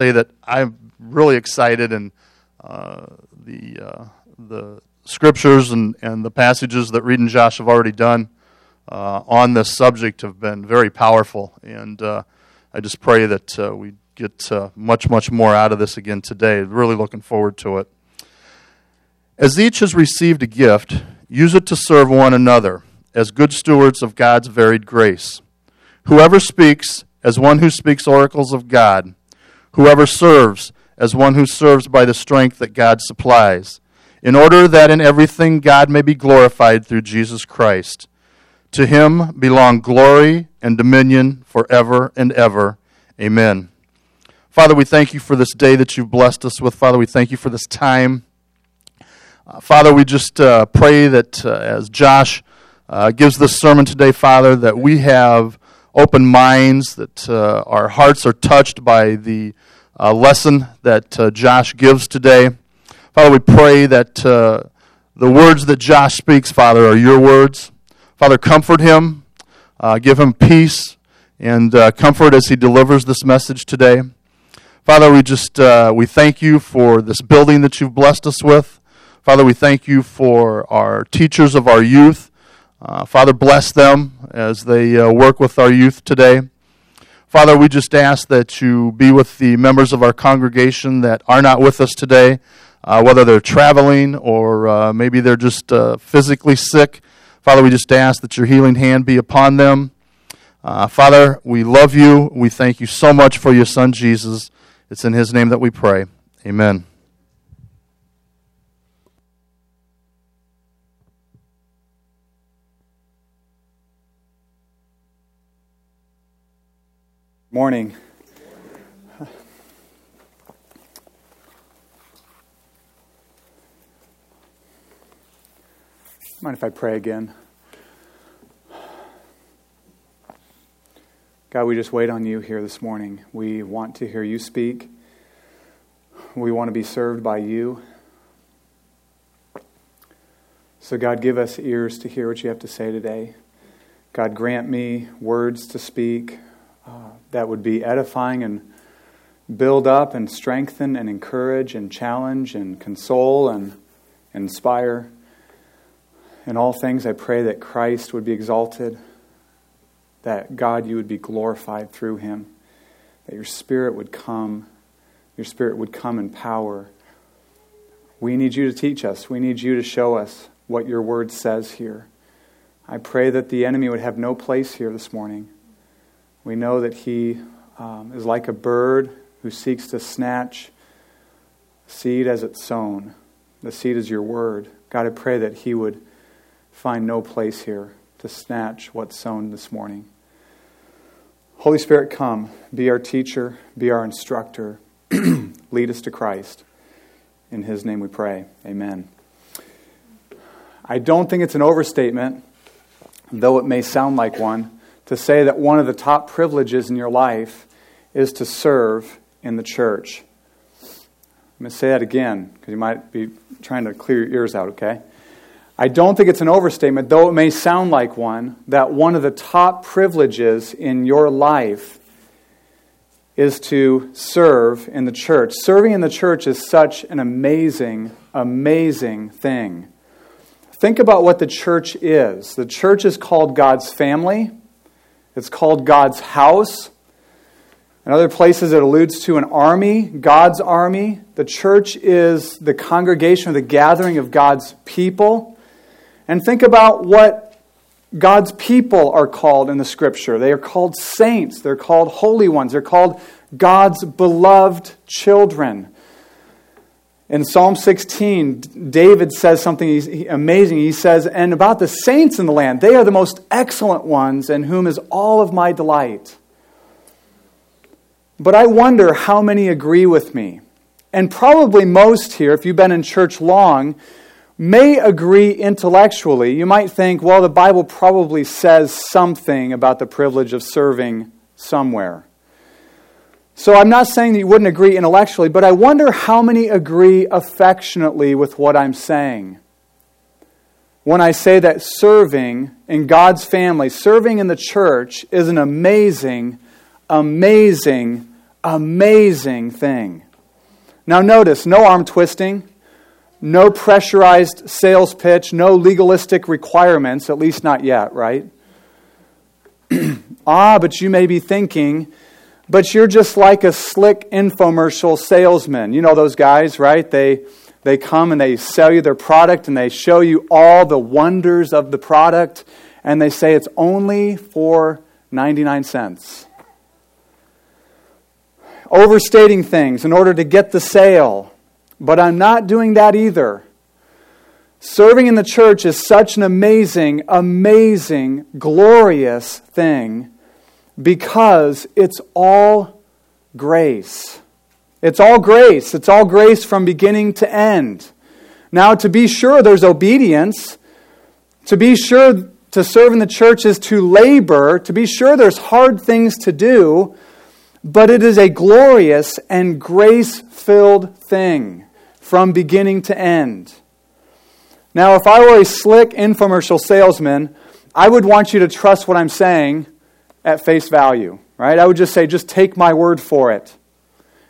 say that I'm really excited, and uh, the uh, the scriptures and, and the passages that Reed and Josh have already done uh, on this subject have been very powerful, and uh, I just pray that uh, we get uh, much much more out of this again today. Really looking forward to it. As each has received a gift, use it to serve one another as good stewards of God's varied grace. Whoever speaks, as one who speaks oracles of God Whoever serves, as one who serves by the strength that God supplies, in order that in everything God may be glorified through Jesus Christ. To him belong glory and dominion forever and ever. Amen. Father, we thank you for this day that you've blessed us with. Father, we thank you for this time. Uh, Father, we just uh, pray that uh, as Josh uh, gives this sermon today, Father, that we have open minds, that uh, our hearts are touched by the uh, lesson that uh, Josh gives today. Father, we pray that uh, the words that Josh speaks, Father, are your words. Father, comfort him, uh, give him peace and uh, comfort as he delivers this message today. Father, we just we thank you for this building that you've blessed us with. Father, we thank you for our teachers of our youth. Uh, Father, bless them as they uh, work with our youth today. Father, we just ask that you be with the members of our congregation that are not with us today, uh, whether they're traveling or uh, maybe they're just uh, physically sick. Father, we just ask that your healing hand be upon them. Uh, Father, we love you. We thank you so much for your Son, Jesus. It's in his name that we pray. Amen. Morning. Mind if I pray again? God, we just wait on you here this morning. We want to hear you speak. We want to be served by you. So, God, give us ears to hear what you have to say today. God, grant me words to speak, uh, that would be edifying and build up and strengthen and encourage and challenge and console and inspire. In all things, I pray that Christ would be exalted, that God, you would be glorified through him, that your Spirit would come, your Spirit would come in power. We need you to teach us, we need you to show us what your word says here. I pray that the enemy would have no place here this morning. We know that he um, is like a bird who seeks to snatch seed as it's sown. The seed is your word. God, I pray that he would find no place here to snatch what's sown this morning. Holy Spirit, come. Be our teacher, be our instructor. Lead us to Christ. In his name we pray. Amen. I don't think it's an overstatement, though it may sound like one to say that one of the top privileges in your life is to serve in the church. I'm going to say that again because you might be trying to clear your ears out, okay? I don't think it's an overstatement, though it may sound like one, that one of the top privileges in your life is to serve in the church. Serving in the church is such an amazing, amazing thing. Think about what the church is. The church is called God's family. It's called God's house. In other places, it alludes to an army, God's army. The church is the congregation or the gathering of God's people. And think about what God's people are called in the scripture. They are called saints, they're called holy ones, they're called God's beloved children. In Psalm 16, David says something amazing. He says, And about the saints in the land, they are the most excellent ones, in whom is all of my delight. But I wonder how many agree with me. And probably most here, if you've been in church long, may agree intellectually. You might think, well, the Bible probably says something about the privilege of serving somewhere. So I'm not saying that you wouldn't agree intellectually, but I wonder how many agree affectionately with what I'm saying. When I say that serving in God's family, serving in the church, is an amazing, amazing, amazing thing. Now, notice no arm twisting, no pressurized sales pitch, no legalistic requirements, at least not yet, right? ah, but you may be thinking, but you're just like a slick infomercial salesman. You know those guys, right? They, they come and they sell you their product and they show you all the wonders of the product and they say it's only for 99 cents. Overstating things in order to get the sale. But I'm not doing that either. Serving in the church is such an amazing, amazing, glorious thing because it's all grace. It's all grace. It's all grace from beginning to end. Now, to be sure, there's obedience. To be sure, to serve in the church is to labor. To be sure, there's hard things to do. But it is a glorious and grace filled thing from beginning to end. Now, if I were a slick infomercial salesman, I would want you to trust what I'm saying at face value, right? I would just say, just take my word for it.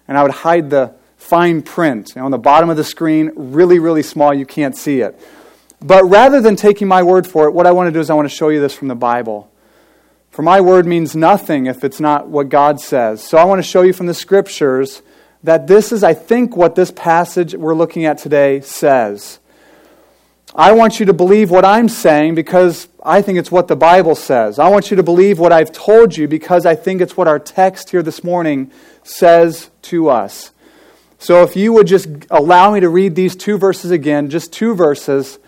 And I would hide the fine print you know, on the bottom of the screen, really, really small, you can't see it. But rather than taking my word for it, what I want to do is I want to show you this from the Bible. For my word means nothing if it's not what God says. So I want to show you from the scriptures that this is, I think, what this passage we're looking at today says. I want you to believe what I'm saying because I think it's what the Bible says. I want you to believe what I've told you because I think it's what our text here this morning says to us. So if you would just allow me to read these two verses again, just two verses,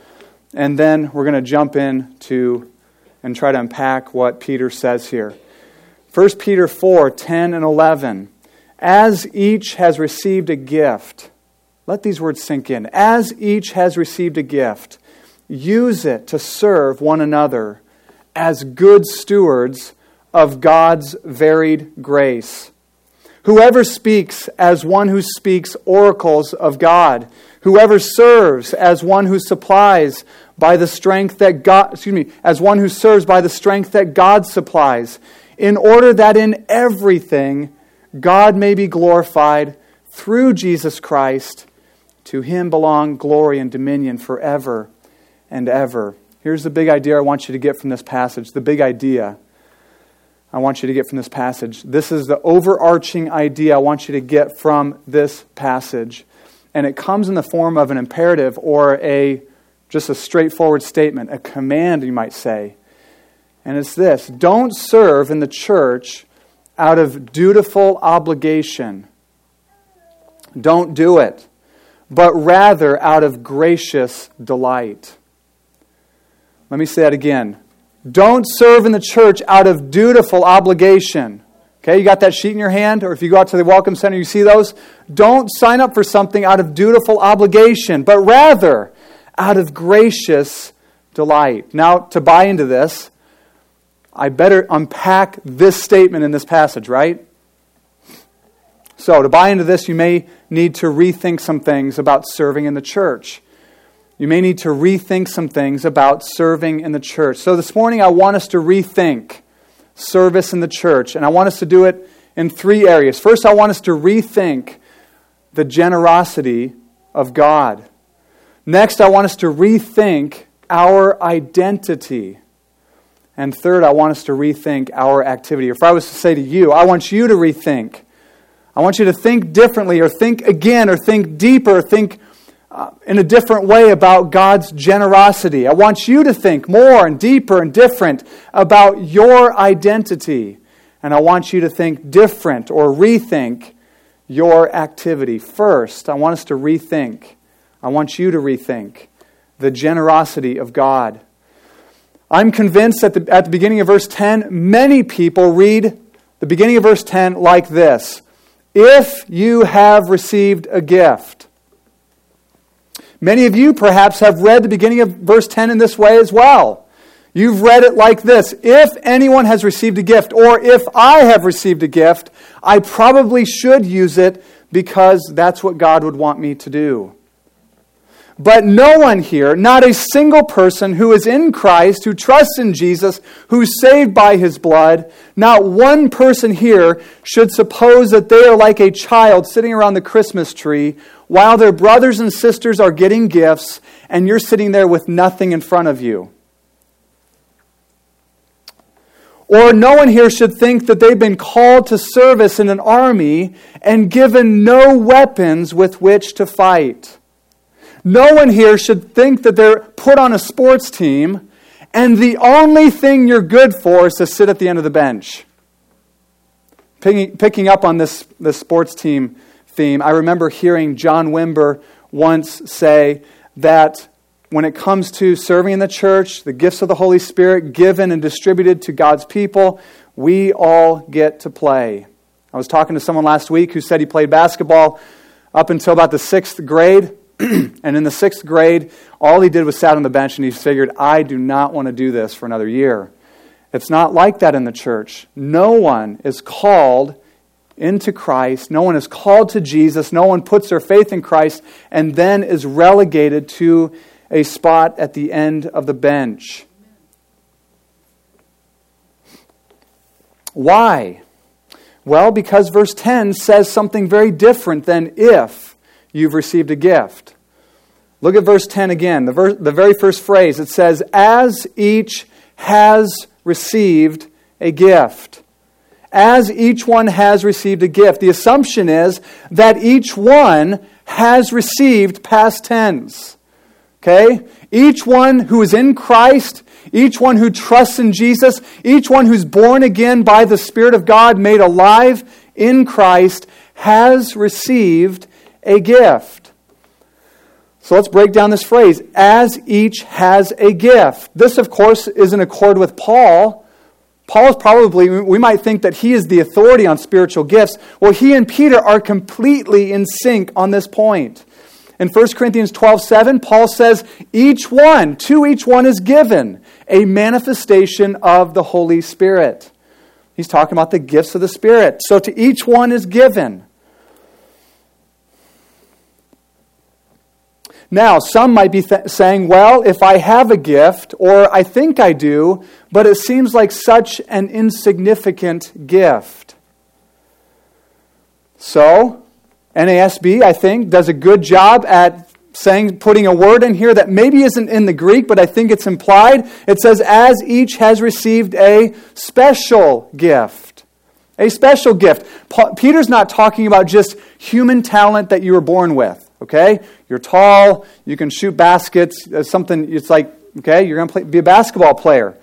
and then we're going to jump in to and try to unpack what Peter says here. 1 Peter 4 10 and 11. As each has received a gift, let these words sink in. As each has received a gift, use it to serve one another as good stewards of God's varied grace. Whoever speaks as one who speaks oracles of God, whoever serves as one who supplies by the strength that God, excuse me, as one who serves by the strength that God supplies, in order that in everything God may be glorified through Jesus Christ. To him belong glory and dominion forever and ever. Here's the big idea I want you to get from this passage. The big idea I want you to get from this passage. This is the overarching idea I want you to get from this passage. And it comes in the form of an imperative or a just a straightforward statement, a command, you might say. And it's this don't serve in the church out of dutiful obligation. Don't do it, but rather out of gracious delight. Let me say that again. Don't serve in the church out of dutiful obligation. Okay, you got that sheet in your hand, or if you go out to the Welcome Center, you see those. Don't sign up for something out of dutiful obligation, but rather out of gracious delight. Now, to buy into this, I better unpack this statement in this passage, right? So, to buy into this, you may need to rethink some things about serving in the church. You may need to rethink some things about serving in the church. So, this morning, I want us to rethink service in the church, and I want us to do it in three areas. First, I want us to rethink the generosity of God. Next, I want us to rethink our identity. And third, I want us to rethink our activity. If I was to say to you, I want you to rethink. I want you to think differently, or think again, or think deeper, or think in a different way about God's generosity. I want you to think more and deeper and different about your identity. And I want you to think different or rethink your activity. First, I want us to rethink. I want you to rethink the generosity of God. I'm convinced that the, at the beginning of verse 10, many people read the beginning of verse 10 like this If you have received a gift. Many of you perhaps have read the beginning of verse 10 in this way as well. You've read it like this If anyone has received a gift, or if I have received a gift, I probably should use it because that's what God would want me to do. But no one here, not a single person who is in Christ, who trusts in Jesus, who's saved by his blood, not one person here should suppose that they are like a child sitting around the Christmas tree while their brothers and sisters are getting gifts and you're sitting there with nothing in front of you. Or no one here should think that they've been called to service in an army and given no weapons with which to fight. No one here should think that they're put on a sports team and the only thing you're good for is to sit at the end of the bench. Picking, picking up on this, this sports team theme, I remember hearing John Wimber once say that when it comes to serving in the church, the gifts of the Holy Spirit given and distributed to God's people, we all get to play. I was talking to someone last week who said he played basketball up until about the sixth grade. and in the sixth grade, all he did was sat on the bench and he figured, I do not want to do this for another year. It's not like that in the church. No one is called into Christ. No one is called to Jesus. No one puts their faith in Christ and then is relegated to a spot at the end of the bench. Why? Well, because verse 10 says something very different than if you've received a gift. Look at verse 10 again, the, ver- the very first phrase. It says, As each has received a gift. As each one has received a gift. The assumption is that each one has received past tense. Okay? Each one who is in Christ, each one who trusts in Jesus, each one who's born again by the Spirit of God, made alive in Christ, has received a gift. So let's break down this phrase as each has a gift. This, of course, is in accord with Paul. Paul is probably, we might think that he is the authority on spiritual gifts. Well, he and Peter are completely in sync on this point. In 1 Corinthians 12 7, Paul says, Each one, to each one is given a manifestation of the Holy Spirit. He's talking about the gifts of the Spirit. So to each one is given. Now, some might be th- saying, well, if I have a gift, or I think I do, but it seems like such an insignificant gift. So, NASB, I think, does a good job at saying, putting a word in here that maybe isn't in the Greek, but I think it's implied. It says, as each has received a special gift. A special gift. Peter's not talking about just human talent that you were born with. Okay? You're tall, you can shoot baskets, uh, something, it's like, okay, you're going to be a basketball player.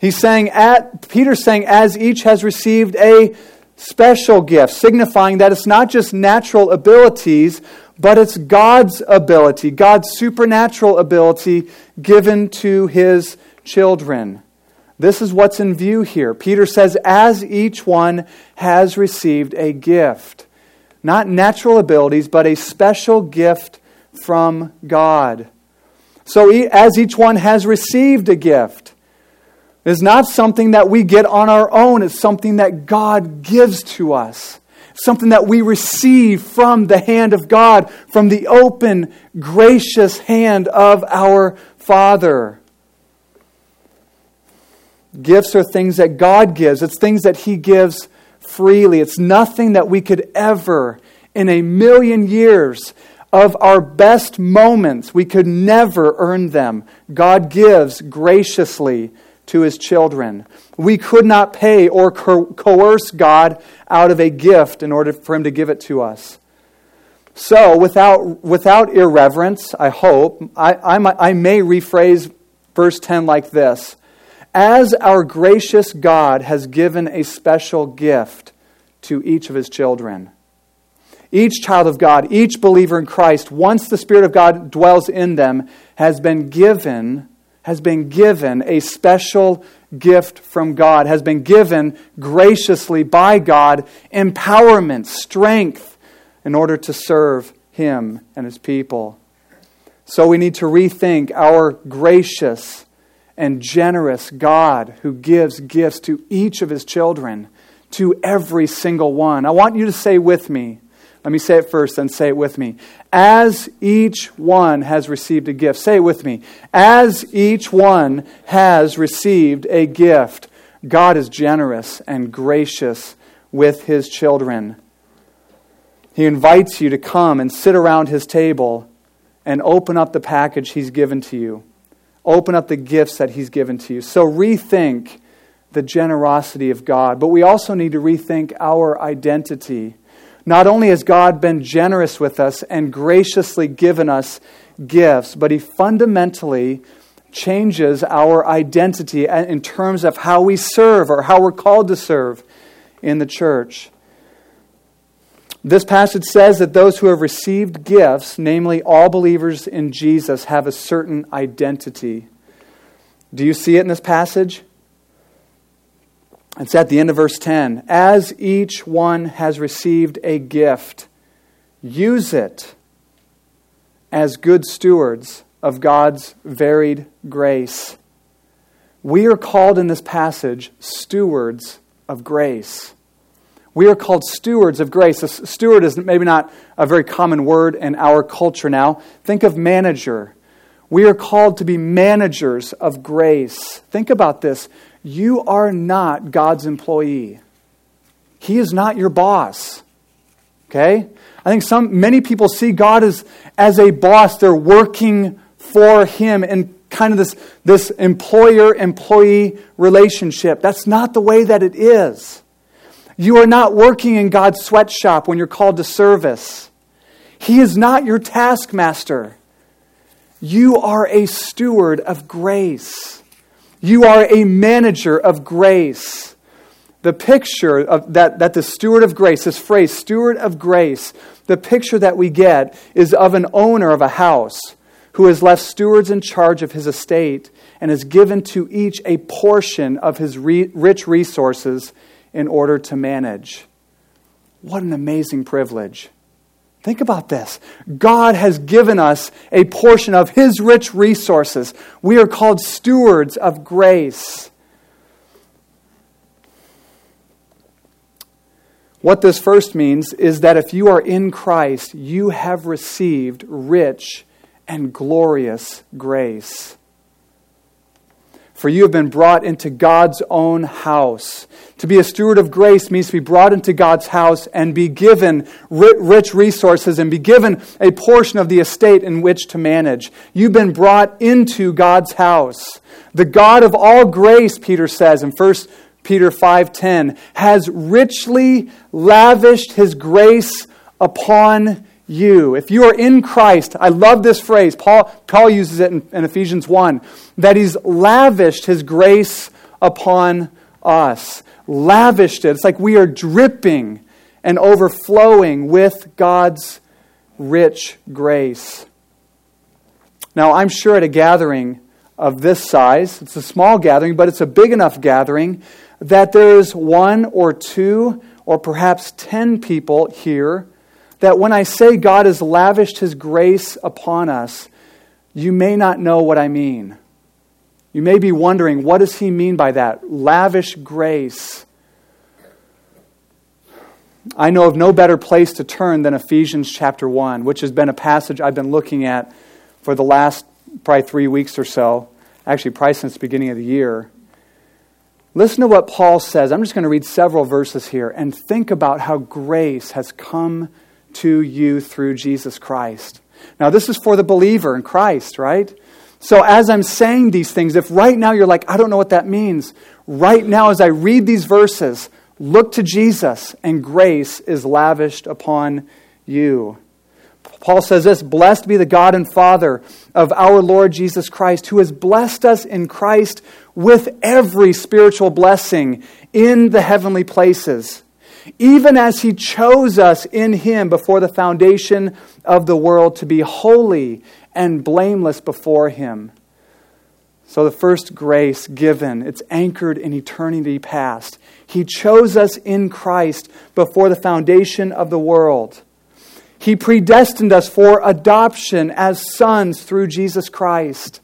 He's saying, at, Peter's saying, as each has received a special gift, signifying that it's not just natural abilities, but it's God's ability, God's supernatural ability given to his children. This is what's in view here. Peter says, as each one has received a gift not natural abilities, but a special gift from God. So, as each one has received a gift, it's not something that we get on our own, it's something that God gives to us. Something that we receive from the hand of God, from the open, gracious hand of our Father. Gifts are things that God gives, it's things that He gives freely. It's nothing that we could ever, in a million years of our best moments, we could never earn them. God gives graciously to his children. We could not pay or co- coerce God out of a gift in order for him to give it to us. So, without, without irreverence, I hope, I, I, I may rephrase verse 10 like this as our gracious God has given a special gift to each of his children. Each child of God, each believer in Christ, once the Spirit of God dwells in them, has been given has been given a special gift from God, has been given graciously by God empowerment, strength in order to serve Him and His people. So we need to rethink our gracious and generous God who gives gifts to each of his children, to every single one. I want you to say with me, Let me say it first, then say it with me. As each one has received a gift. Say it with me. As each one has received a gift. God is generous and gracious with his children. He invites you to come and sit around his table and open up the package he's given to you. Open up the gifts that he's given to you. So rethink the generosity of God, but we also need to rethink our identity. Not only has God been generous with us and graciously given us gifts, but he fundamentally changes our identity in terms of how we serve or how we're called to serve in the church. This passage says that those who have received gifts, namely all believers in Jesus, have a certain identity. Do you see it in this passage? It's at the end of verse 10. As each one has received a gift, use it as good stewards of God's varied grace. We are called in this passage stewards of grace. We are called stewards of grace. A steward is maybe not a very common word in our culture now. Think of manager. We are called to be managers of grace. Think about this. You are not God's employee. He is not your boss. Okay? I think some many people see God as, as a boss. They're working for him in kind of this, this employer employee relationship. That's not the way that it is. You are not working in God's sweatshop when you're called to service. He is not your taskmaster. You are a steward of grace. You are a manager of grace. The picture of that, that the steward of grace, this phrase, steward of grace, the picture that we get is of an owner of a house who has left stewards in charge of his estate and has given to each a portion of his re- rich resources in order to manage. What an amazing privilege. Think about this. God has given us a portion of His rich resources. We are called stewards of grace. What this first means is that if you are in Christ, you have received rich and glorious grace. For you have been brought into God's own house. To be a steward of grace means to be brought into God's house and be given rich resources and be given a portion of the estate in which to manage. You've been brought into God's house. The God of all grace, Peter says in 1 Peter 5:10, has richly lavished his grace upon you. If you are in Christ, I love this phrase. Paul, Paul uses it in, in Ephesians 1 that he's lavished his grace upon us. Lavished it. It's like we are dripping and overflowing with God's rich grace. Now, I'm sure at a gathering of this size, it's a small gathering, but it's a big enough gathering that there's one or two or perhaps ten people here that when I say God has lavished his grace upon us, you may not know what I mean. You may be wondering, what does he mean by that? Lavish grace. I know of no better place to turn than Ephesians chapter 1, which has been a passage I've been looking at for the last probably three weeks or so, actually, probably since the beginning of the year. Listen to what Paul says. I'm just going to read several verses here and think about how grace has come to you through Jesus Christ. Now, this is for the believer in Christ, right? So, as I'm saying these things, if right now you're like, I don't know what that means, right now as I read these verses, look to Jesus and grace is lavished upon you. Paul says this Blessed be the God and Father of our Lord Jesus Christ, who has blessed us in Christ with every spiritual blessing in the heavenly places even as he chose us in him before the foundation of the world to be holy and blameless before him. So, the first grace given, it's anchored in eternity past. He chose us in Christ before the foundation of the world. He predestined us for adoption as sons through Jesus Christ.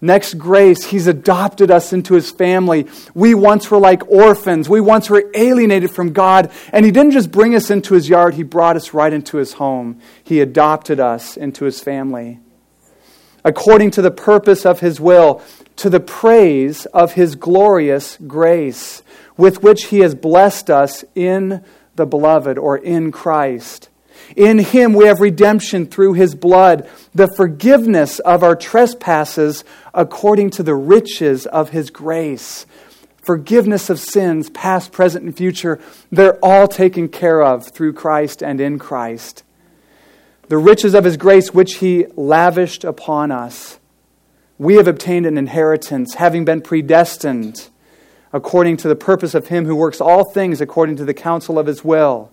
Next, grace. He's adopted us into his family. We once were like orphans. We once were alienated from God. And he didn't just bring us into his yard, he brought us right into his home. He adopted us into his family. According to the purpose of his will, to the praise of his glorious grace, with which he has blessed us in the beloved or in Christ. In him we have redemption through his blood, the forgiveness of our trespasses according to the riches of his grace. Forgiveness of sins, past, present, and future, they're all taken care of through Christ and in Christ. The riches of his grace, which he lavished upon us. We have obtained an inheritance, having been predestined according to the purpose of him who works all things according to the counsel of his will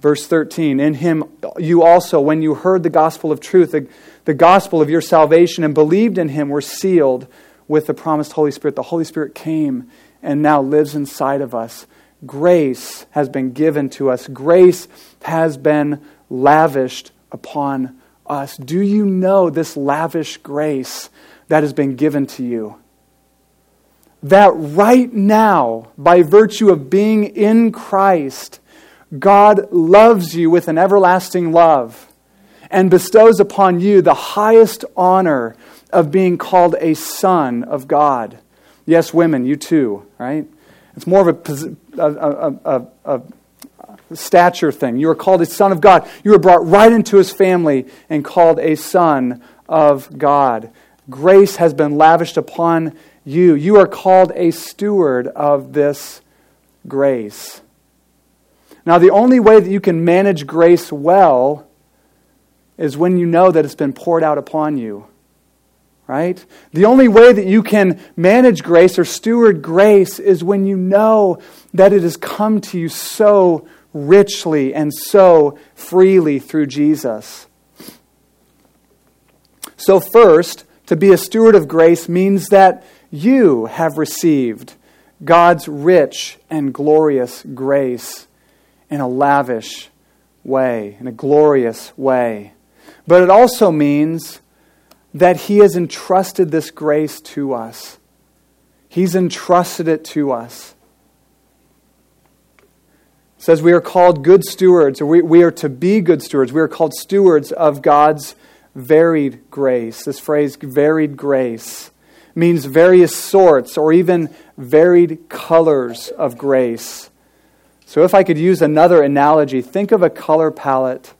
Verse 13 In him you also, when you heard the gospel of truth, the, the gospel of your salvation, and believed in him, were sealed with the promised Holy Spirit. The Holy Spirit came and now lives inside of us. Grace has been given to us, grace has been lavished upon us. Do you know this lavish grace that has been given to you? That right now, by virtue of being in Christ, God loves you with an everlasting love and bestows upon you the highest honor of being called a son of God. Yes, women, you too, right? It's more of a, a, a, a, stature thing. You are called a son of God. You are brought right into his family and called a son of God. Grace has been lavished upon you. You are called a steward of this grace. Now, the only way that you can manage grace well is when you know that it's been poured out upon you. Right? The only way that you can manage grace or steward grace is when you know that it has come to you so richly and so freely through Jesus. So, first, to be a steward of grace means that you have received God's rich and glorious grace in a lavish way, in a glorious way. But it also means that He has entrusted this grace to us. He's entrusted it to us. It says we are called good stewards, or we, we are to be good stewards. We are called stewards of God's varied grace. This phrase, varied grace, means various sorts or even varied colors of grace. So, if I could use another analogy, think of a color palette.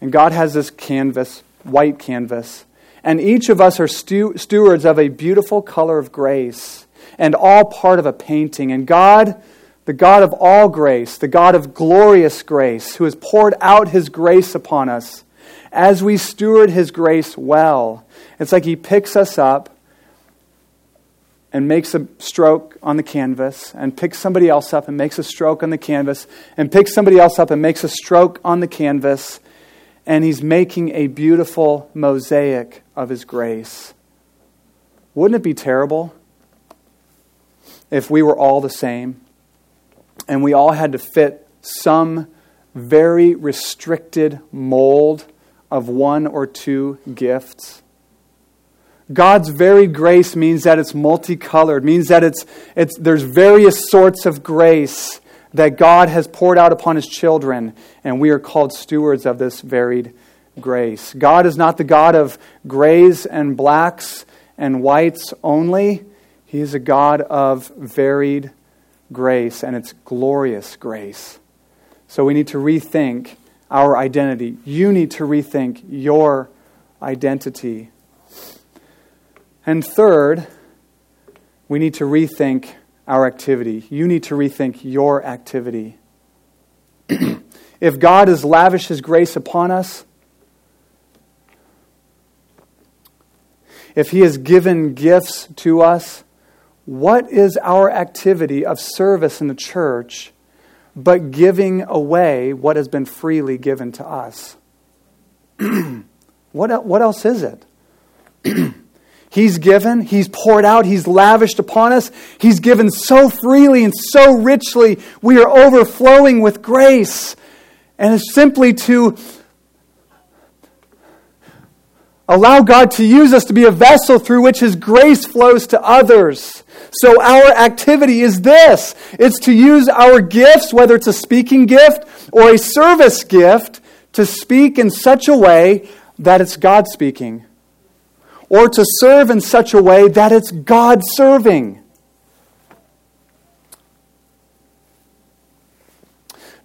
And God has this canvas, white canvas. And each of us are stewards of a beautiful color of grace, and all part of a painting. And God, the God of all grace, the God of glorious grace, who has poured out his grace upon us, as we steward his grace well, it's like he picks us up and makes a stroke on the canvas and picks somebody else up and makes a stroke on the canvas and picks somebody else up and makes a stroke on the canvas and he's making a beautiful mosaic of his grace. Wouldn't it be terrible if we were all the same and we all had to fit some very restricted mold of one or two gifts? God's varied grace means that it's multicolored, means that it's, it's, there's various sorts of grace that God has poured out upon his children, and we are called stewards of this varied grace. God is not the God of grays and blacks and whites only, He is a God of varied grace, and it's glorious grace. So we need to rethink our identity. You need to rethink your identity. And third, we need to rethink our activity. You need to rethink your activity. if God has lavished His grace upon us, if He has given gifts to us, what is our activity of service in the church but giving away what has been freely given to us? what, what else is it? He's given, He's poured out, He's lavished upon us. He's given so freely and so richly. We are overflowing with grace. And it's simply to Allow God to use us to be a vessel through which His grace flows to others. So our activity is this it's to use our gifts, whether it's a speaking gift or a service gift, to speak in such a way that it's God speaking, or to serve in such a way that it's God serving.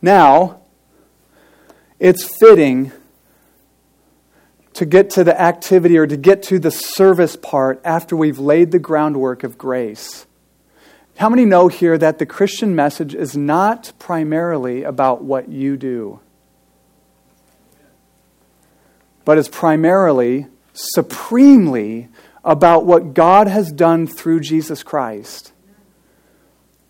Now, it's fitting to get to the activity or to get to the service part after we've laid the groundwork of grace. How many know here that the Christian message is not primarily about what you do, but is primarily, supremely, about what God has done through Jesus Christ?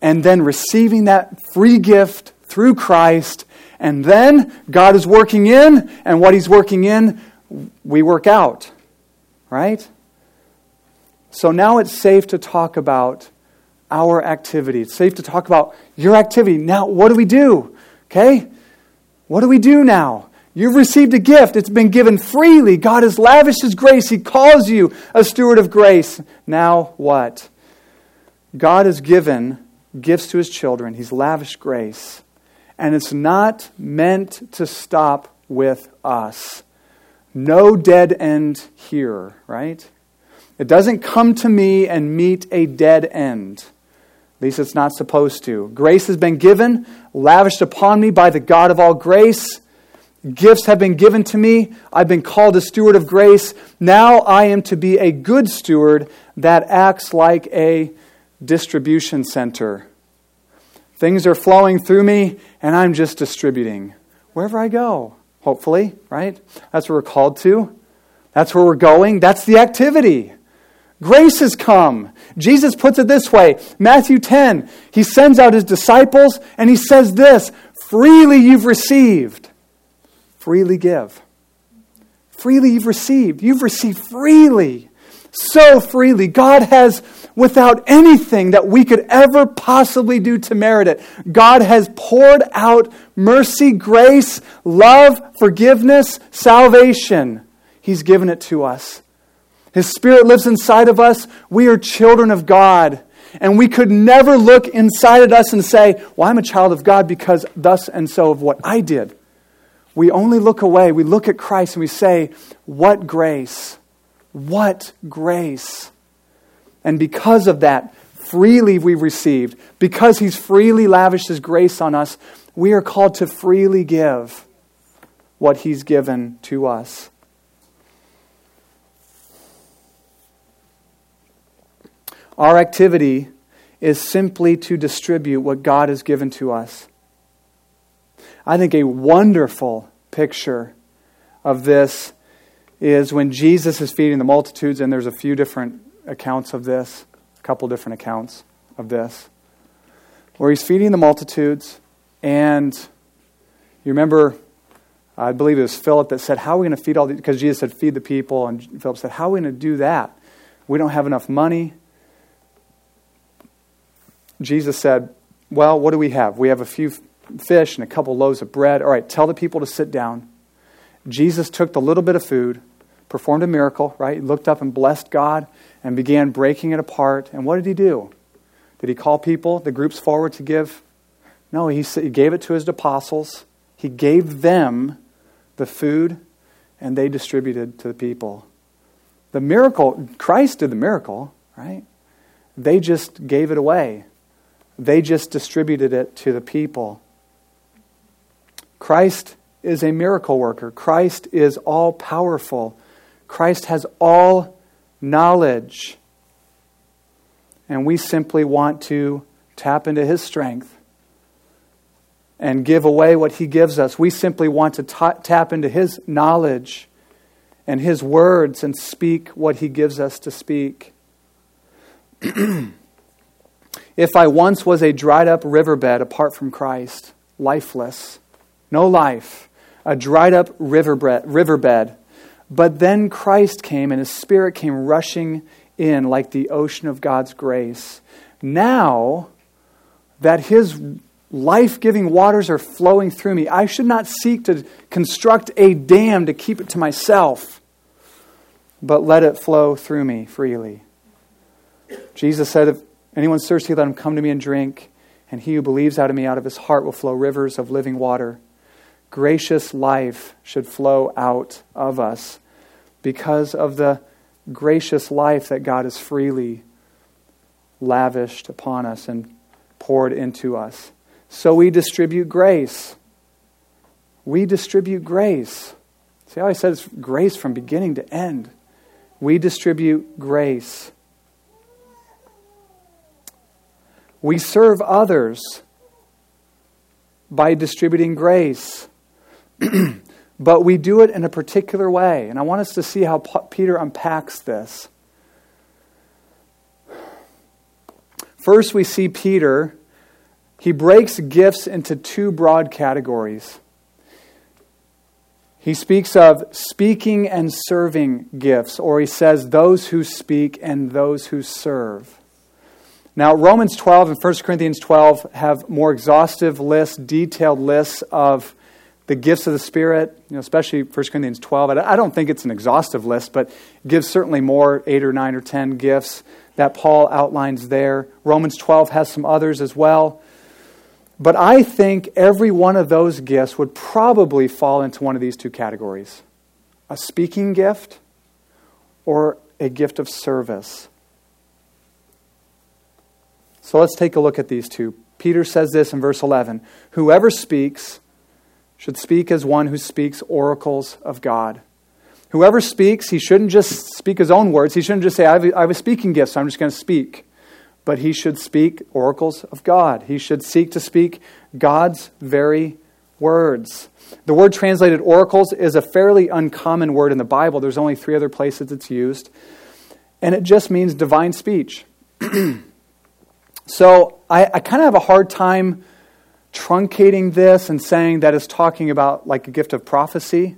And then receiving that free gift through Christ, and then God is working in, and what He's working in we work out, right? So now it's safe to talk about our activity. It's safe to talk about your activity. Now, what do we do? Okay? What do we do now? You've received a gift. It's been given freely. God has lavished His grace. He calls you a steward of grace. Now, what? God has given gifts to His children, He's lavished grace. And it's not meant to stop with us. No dead end here, right? It doesn't come to me and meet a dead end. At least it's not supposed to. Grace has been given, lavished upon me by the God of all grace. Gifts have been given to me. I've been called a steward of grace. Now I am to be a good steward that acts like a distribution center. Things are flowing through me, and I'm just distributing wherever I go hopefully, right? That's what we're called to. That's where we're going. That's the activity. Grace has come. Jesus puts it this way Matthew 10, he sends out his disciples and he says this freely you've received, freely give. Freely you've received. You've received freely, so freely. God has without anything that we could ever possibly do to merit it. God has poured out mercy, grace, love, forgiveness, salvation. He's given it to us. His Spirit lives inside of us. We are children of God. And we could never look inside of us and say, Well, I'm a child of God because thus and so of what I did. We only look away. We look at Christ and we say, What grace! What grace! And because of that, freely we've received. Because He's freely lavished His grace on us, we are called to freely give what He's given to us. Our activity is simply to distribute what God has given to us. I think a wonderful picture of this is when Jesus is feeding the multitudes, and there's a few different accounts of this, a couple different accounts of this, where he's feeding the multitudes, and you remember, I believe it was Philip that said, How are we going to feed all these? Because Jesus said, Feed the people, and Philip said, How are we going to do that? We don't have enough money. Jesus said, Well, what do we have? We have a few fish and a couple loaves of bread. All right, tell the people to sit down. Jesus took the little bit of food, performed a miracle, right? He looked up and blessed God and began breaking it apart. And what did he do? Did he call people, the groups forward to give? No, he, he gave it to his apostles. He gave them the food, and they distributed to the people. The miracle, Christ did the miracle, right? They just gave it away. They just distributed it to the people. Christ is a miracle worker. Christ is all powerful. Christ has all knowledge. And we simply want to tap into His strength and give away what He gives us. We simply want to tap into His knowledge and His words and speak what He gives us to speak. if I once was a dried up riverbed apart from Christ, lifeless, no life, a dried up riverbed, but then Christ came and his spirit came rushing in like the ocean of God's grace. Now that his life giving waters are flowing through me, I should not seek to construct a dam to keep it to myself. but let it flow through me freely. Jesus said, If anyone's thirsty, let him come to me and drink, and he who believes out of me, out of his heart will flow rivers of living water. Gracious life should flow out of us because of the gracious life that God has freely lavished upon us and poured into us. So we distribute grace. We distribute grace. See how I said it's grace from beginning to end. We distribute grace. We serve others by distributing grace. but we do it in a particular way. And I want us to see how Peter unpacks this. First, we see Peter, he breaks gifts into two broad categories. He speaks of speaking and serving gifts, or he says those who speak and those who serve. Now, Romans 12 and 1 Corinthians 12 have more exhaustive lists, detailed lists of the gifts of the Spirit, you know, especially 1 Corinthians 12. I don't think it's an exhaustive list, but gives certainly more, eight or nine or ten gifts that Paul outlines there. Romans 12 has some others as well. But I think every one of those gifts would probably fall into one of these two categories a speaking gift or a gift of service. So let's take a look at these two. Peter says this in verse 11 Whoever speaks should speak as one who speaks oracles of God. Whoever speaks, he shouldn't just speak his own words. He shouldn't just say, I have a, I have a speaking gift, so I'm just going to speak. But he should speak oracles of God. He should seek to speak God's very words. The word translated oracles is a fairly uncommon word in the Bible. There's only three other places it's used. And it just means divine speech. So I, I kind of have a hard time truncating this and saying that it's talking about like a gift of prophecy,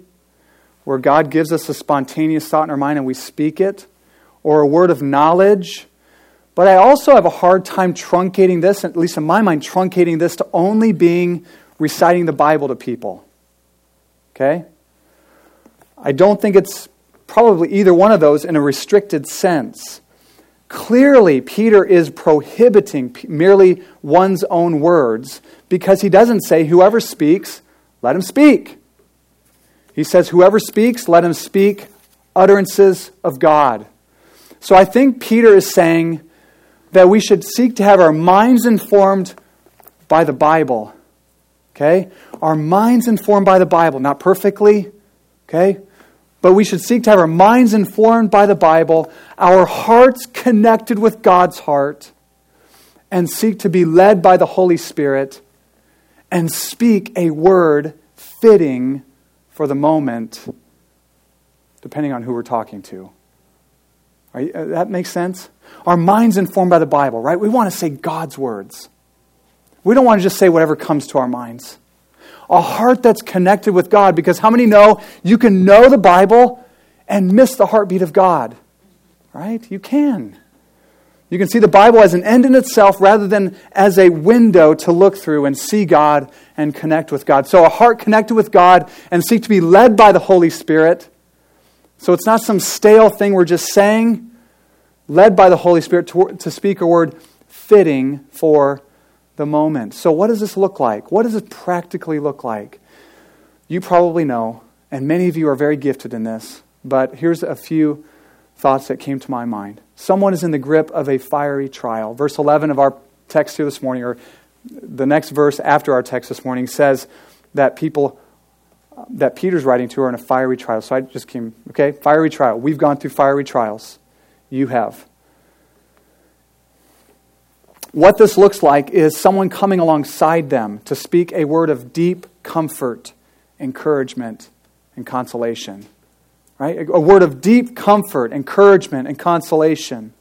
where God gives us a spontaneous thought in our mind and we speak it, or a word of knowledge. But I also have a hard time truncating this, at least in my mind, truncating this to only being reciting the Bible to people. Okay? I don't think it's probably either one of those in a restricted sense. Clearly, Peter is prohibiting merely one's own words because he doesn't say, Whoever speaks, let him speak. He says, Whoever speaks, let him speak utterances of God. So I think Peter is saying that we should seek to have our minds informed by the Bible. Okay? Our minds informed by the Bible, not perfectly, okay? But we should seek to have our minds informed by the Bible, our hearts connected with God's heart, and seek to be led by the Holy Spirit and speak a word fitting for the moment, depending on who we're talking to. You, uh, that makes sense? Our minds informed by the Bible, right? We want to say God's words. We don't want to just say whatever comes to our minds a heart that's connected with God. Because how many know you can know the Bible and miss the heartbeat of God? Right? You can. You can see the Bible as an end in itself rather than as a window to look through and see God and connect with God. So, a heart connected with God and seek to be led by the Holy Spirit. So, it's not some stale thing we're just saying, led by the Holy Spirit to, to speak a word fitting for the moment. So, what does this look like? What does it practically look like? You probably know, and many of you are very gifted in this, but here's a few thoughts that came to my mind. Someone is in the grip of a fiery trial. Verse 11 of our text here this morning, or the next verse after our text this morning, says that people that Peter's writing to are in a fiery trial. So I just came, okay, fiery trial. We've gone through fiery trials. You have. What this looks like is someone coming alongside them to speak a word of deep comfort, encouragement, and consolation. Right? A word of deep comfort, encouragement, and consolation.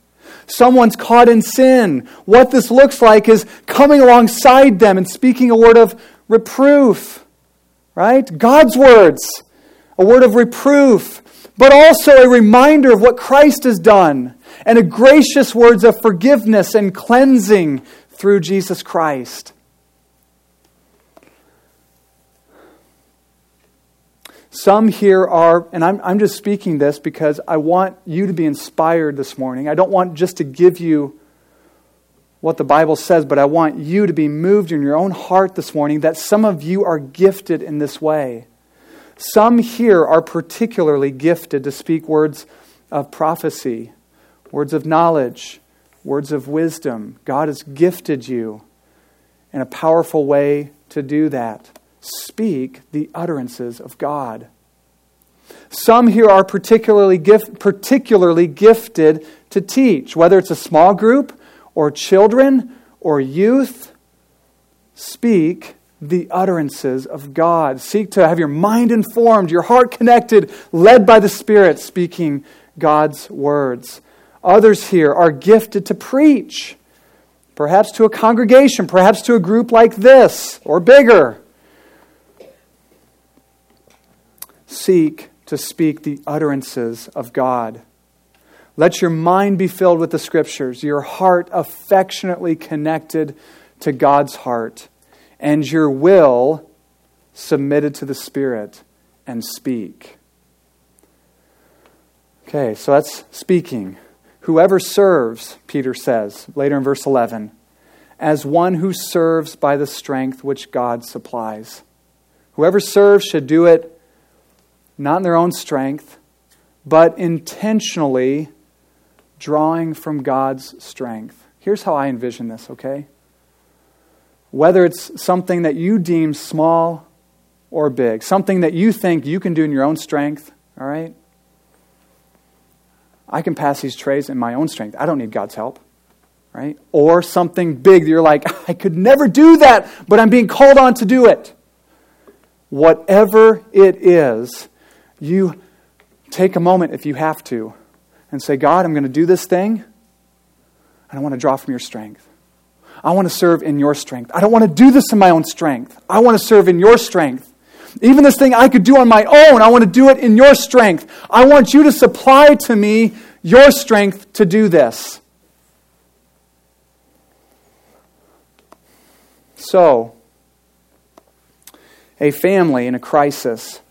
Someone's caught in sin. What this looks like is coming alongside them and speaking a word of reproof. Right? God's words. A word of reproof, but also a reminder of what Christ has done and a gracious words of forgiveness and cleansing through Jesus Christ. Some here are, and I'm, I'm just speaking this because I want you to be inspired this morning. I don't want just to give you what the Bible says, but I want you to be moved in your own heart this morning that some of you are gifted in this way. Some here are particularly gifted to speak words of prophecy, words of knowledge, words of wisdom. God has gifted you in a powerful way to do that speak the utterances of God. Some here are particularly, gift, particularly gifted to teach, whether it's a small group or children or youth. Speak the utterances of God. Seek to have your mind informed, your heart connected, led by the Spirit, speaking God's words. Others here are gifted to preach, perhaps to a congregation, perhaps to a group like this or bigger. Seek to speak the utterances of God. Let your mind be filled with the Scriptures, your heart affectionately connected to God's heart, and your will submitted to the Spirit, and speak. Okay, so that's speaking. Whoever serves, Peter says later in verse 11, as one who serves by the strength which God supplies. Whoever serves should do it not in their own strength, but intentionally drawing from God's strength. Here's how I envision this, okay? Whether it's something that you deem small or big, something that you think you can do in your own strength, all right? I can pass these trays in my own strength. I don't need God's help, right? Or something big that you're like, I could never do that, but I'm being called on to do it. Whatever it is, you take a moment if you have to and say, God, I'm going to do this thing, and I want to draw from your strength. I want to serve in your strength. I don't want to do this in my own strength. I want to serve in your strength. Even this thing I could do on my own, I want to do it in your strength. I want you to supply to me your strength to do this. So, a family in a crisis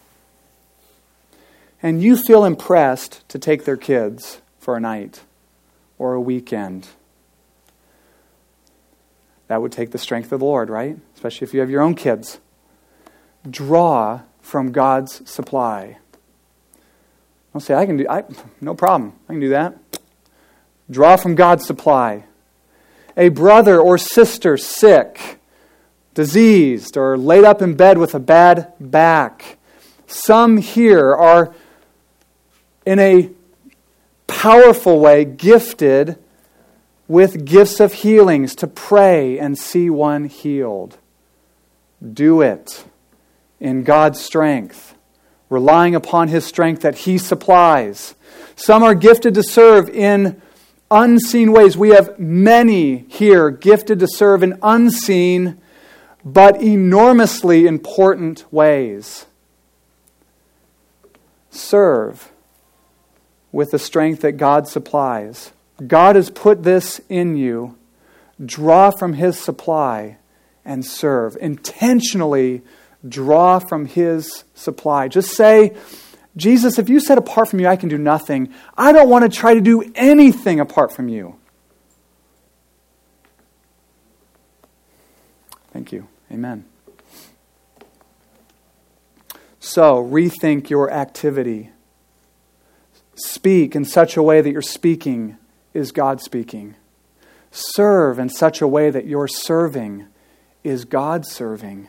and you feel impressed to take their kids for a night or a weekend. That would take the strength of the Lord, right? Especially if you have your own kids. Draw from God's supply. Don't say, I can do I no problem. I can do that. Draw from God's supply. A brother or sister sick, diseased, or laid up in bed with a bad back. Some here are in a powerful way gifted with gifts of healings to pray and see one healed. Do it in God's strength, relying upon His strength that He supplies. Some are gifted to serve in unseen ways. We have many here gifted to serve in unseen but enormously important ways. Serve with the strength that God supplies. God has put this in you. Draw from His supply and serve. Intentionally draw from His supply. Just say, Jesus, if you said apart from you I can do nothing, I don't want to try to do anything apart from you. Thank you. Amen. So, rethink your activity Speak in such a way that your speaking is God speaking. Serve in such a way that your serving is God serving.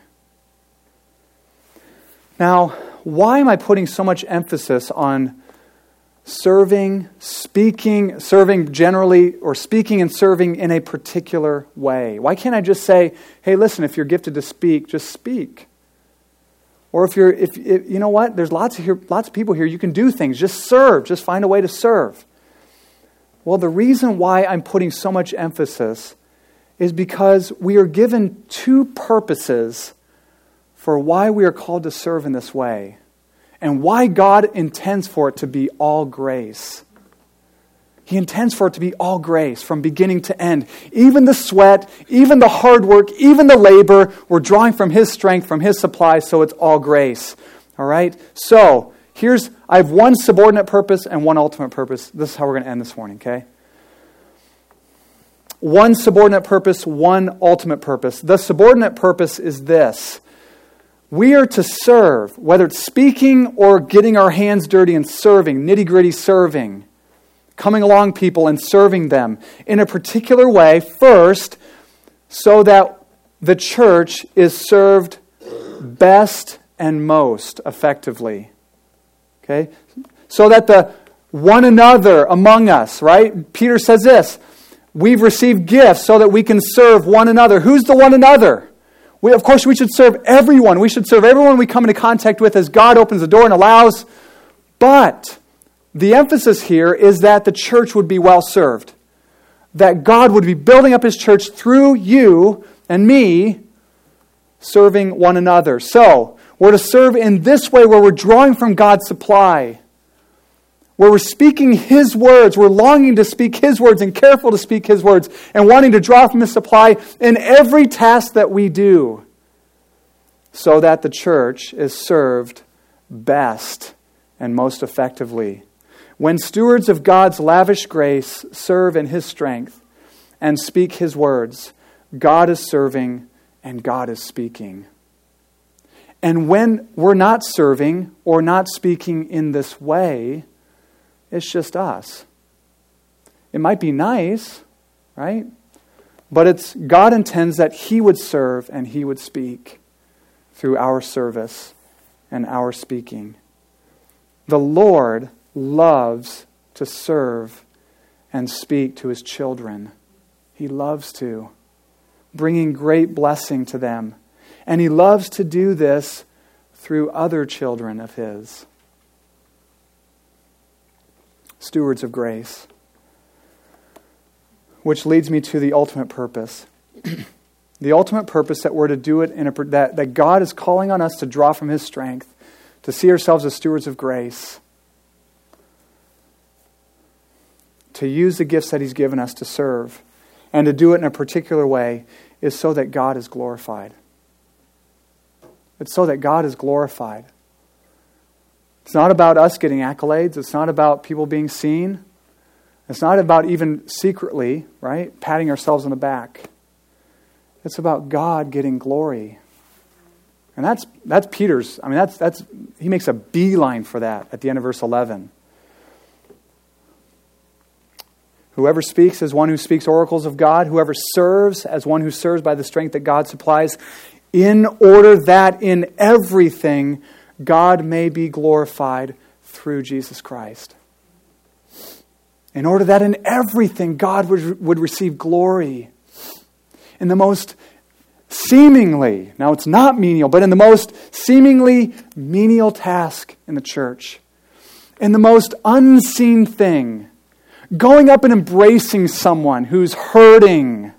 Now, why am I putting so much emphasis on serving, speaking, serving generally, or speaking and serving in a particular way? Why can't I just say, hey, listen, if you're gifted to speak, just speak? Or if you're, if, if, you know what, there's lots of, here, lots of people here, you can do things. Just serve. Just find a way to serve. Well, the reason why I'm putting so much emphasis is because we are given two purposes for why we are called to serve in this way and why God intends for it to be all grace. He intends for it to be all grace from beginning to end. Even the sweat, even the hard work, even the labor, we're drawing from His strength, from His supply, so it's all grace. All right? So, here's I have one subordinate purpose and one ultimate purpose. This is how we're going to end this morning, okay? One subordinate purpose, one ultimate purpose. The subordinate purpose is this we are to serve, whether it's speaking or getting our hands dirty and serving, nitty gritty serving, coming along people and serving them in a particular way, first, so that the church is served best and most effectively. Okay? So that the one another among us, right? Peter says this We've received gifts so that we can serve one another. Who's the one another? We, of course, we should serve everyone. We should serve everyone we come into contact with as God opens the door and allows. But the emphasis here is that the church would be well served. That God would be building up his church through you and me serving one another. So, we're to serve in this way where we're drawing from God's supply where we're speaking His words, we're longing to speak His words and careful to speak His words, and wanting to draw from His supply in every task that we do, so that the church is served best and most effectively. When stewards of God's lavish grace serve in His strength and speak His words, God is serving and God is speaking. And when we're not serving or not speaking in this way, it's just us. It might be nice, right? But it's God intends that he would serve and he would speak through our service and our speaking. The Lord loves to serve and speak to his children. He loves to, bringing great blessing to them. And he loves to do this through other children of his stewards of grace. Which leads me to the ultimate purpose. the ultimate purpose that we're to do it in a, that, that God is calling on us to draw from His strength, to see ourselves as stewards of grace, to use the gifts that He's given us to serve, and to do it in a particular way is so that God is glorified. It's so that God is glorified. It's not about us getting accolades. It's not about people being seen. It's not about even secretly, right, patting ourselves on the back. It's about God getting glory. And that's, that's Peter's, I mean, that's, that's, he makes a beeline for that at the end of verse 11. Whoever speaks as one who speaks oracles of God, whoever serves as one who serves by the strength that God supplies, in order that in everything God may be glorified through Jesus Christ. In order that in everything God would, would receive glory. In the most seemingly, now it's not menial, but in the most seemingly menial task in the church, in the most unseen thing, going up and embracing someone who's hurting,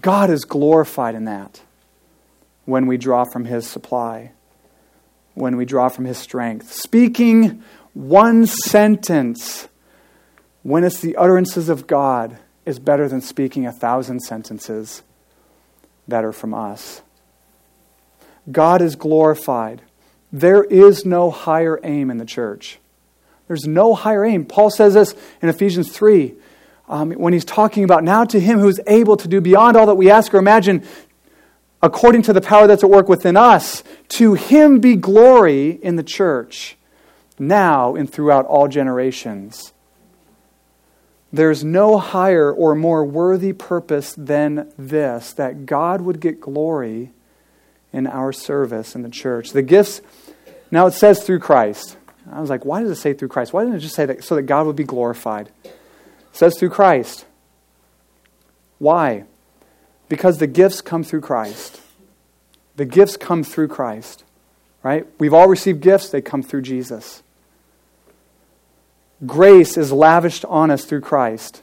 God is glorified in that when we draw from His supply, when we draw from His strength. Speaking one sentence when it's the utterances of God is better than speaking a thousand sentences that are from us. God is glorified. There is no higher aim in the church. There's no higher aim. Paul says this in Ephesians 3 um, when he's talking about now to him who is able to do beyond all that we ask or imagine, according to the power that's at work within us, to him be glory in the church, now and throughout all generations. There's no higher or more worthy purpose than this that God would get glory in our service in the church. The gifts, now it says through Christ. I was like, why does it say through Christ? Why didn't it just say that so that God would be glorified? It says through Christ. Why? Because the gifts come through Christ. The gifts come through Christ, right? We've all received gifts, they come through Jesus. Grace is lavished on us through Christ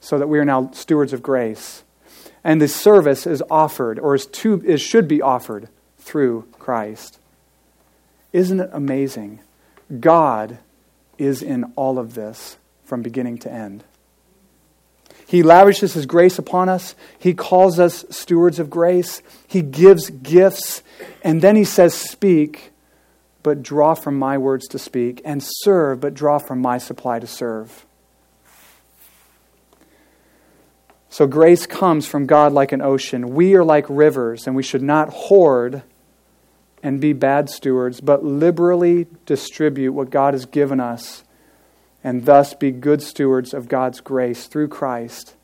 so that we are now stewards of grace. And the service is offered, or is, to, is should be offered, through Christ. Isn't it amazing? God is in all of this from beginning to end. He lavishes His grace upon us. He calls us stewards of grace. He gives gifts. And then He says, Speak, but draw from my words to speak, and serve, but draw from my supply to serve. So grace comes from God like an ocean. We are like rivers, and we should not hoard and be bad stewards, but liberally distribute what God has given us, and thus be good stewards of God's grace through Christ.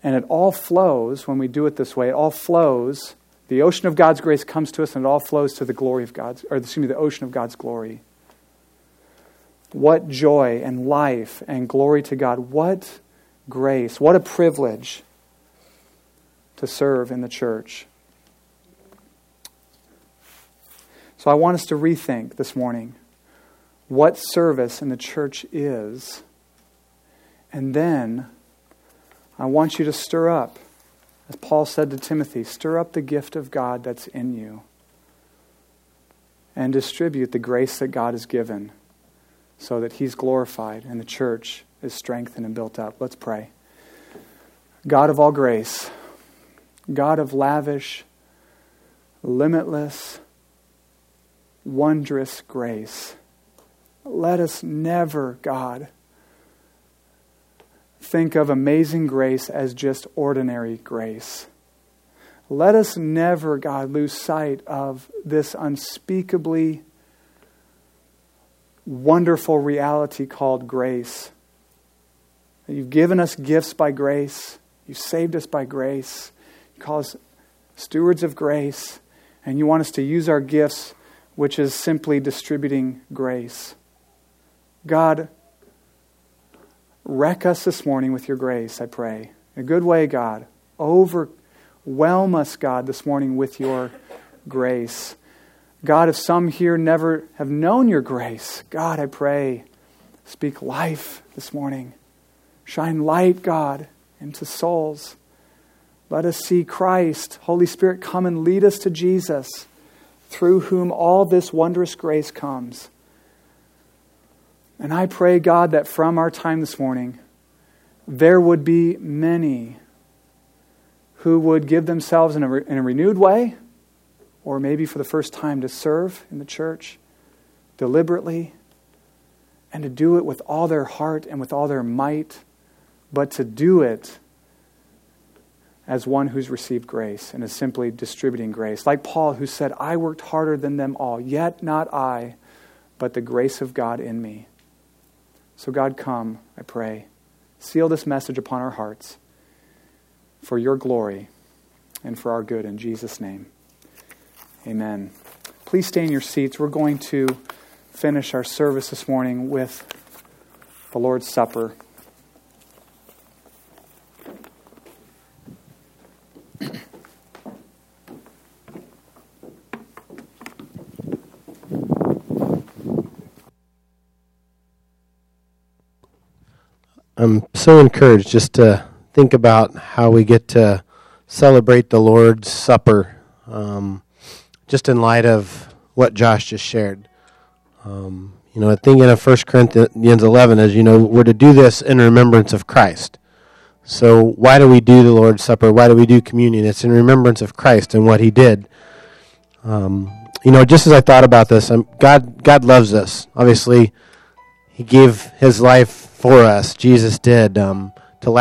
And it all flows, when we do it this way, it all flows. The ocean of God's grace comes to us, and it all flows to the glory of God's, or excuse me, the ocean of God's glory. What joy and life and glory to God. What grace. What a privilege to serve in the church. So I want us to rethink this morning what service in the church is. And then I want you to stir up, as Paul said to Timothy, stir up the gift of God that's in you and distribute the grace that God has given so that He's glorified and the church is strengthened and built up. Let's pray. God of all grace, God of lavish, limitless, wondrous grace, let us never, God, think of amazing grace as just ordinary grace. Let us never, God, lose sight of this unspeakably wonderful reality called grace. You've given us gifts by grace, you've saved us by grace, you call us stewards of grace, and you want us to use our gifts, which is simply distributing grace. God, wreck us this morning with your grace, I pray. In a good way, God. Overwhelm us, God, this morning with your grace. God, if some here never have known your grace, God, I pray, speak life this morning. Shine light, God, into souls. Let us see Christ. Holy Spirit, come and lead us to Jesus, through whom all this wondrous grace comes. And I pray, God, that from our time this morning, there would be many who would give themselves in a, in a renewed way, or maybe for the first time to serve in the church deliberately, and to do it with all their heart and with all their might but to do it as one who's received grace and is simply distributing grace. Like Paul, who said, I worked harder than them all, yet not I, but the grace of God in me. So, God, come, I pray. Seal this message upon our hearts for your glory and for our good. In Jesus' name, amen. Please stay in your seats. We're going to finish our service this morning with the Lord's Supper. I'm so encouraged just to think about how we get to celebrate the Lord's Supper, um, just in light of what Josh just shared. Um, you know, thinking of 1 Corinthians 11, as you know, we're to do this in remembrance of Christ. So, why do we do the Lord's Supper? Why do we do communion? It's in remembrance of Christ and what He did. Um, you know, just as I thought about this, I'm, God, God loves us. Obviously, He gave His life for us. Jesus did. Um,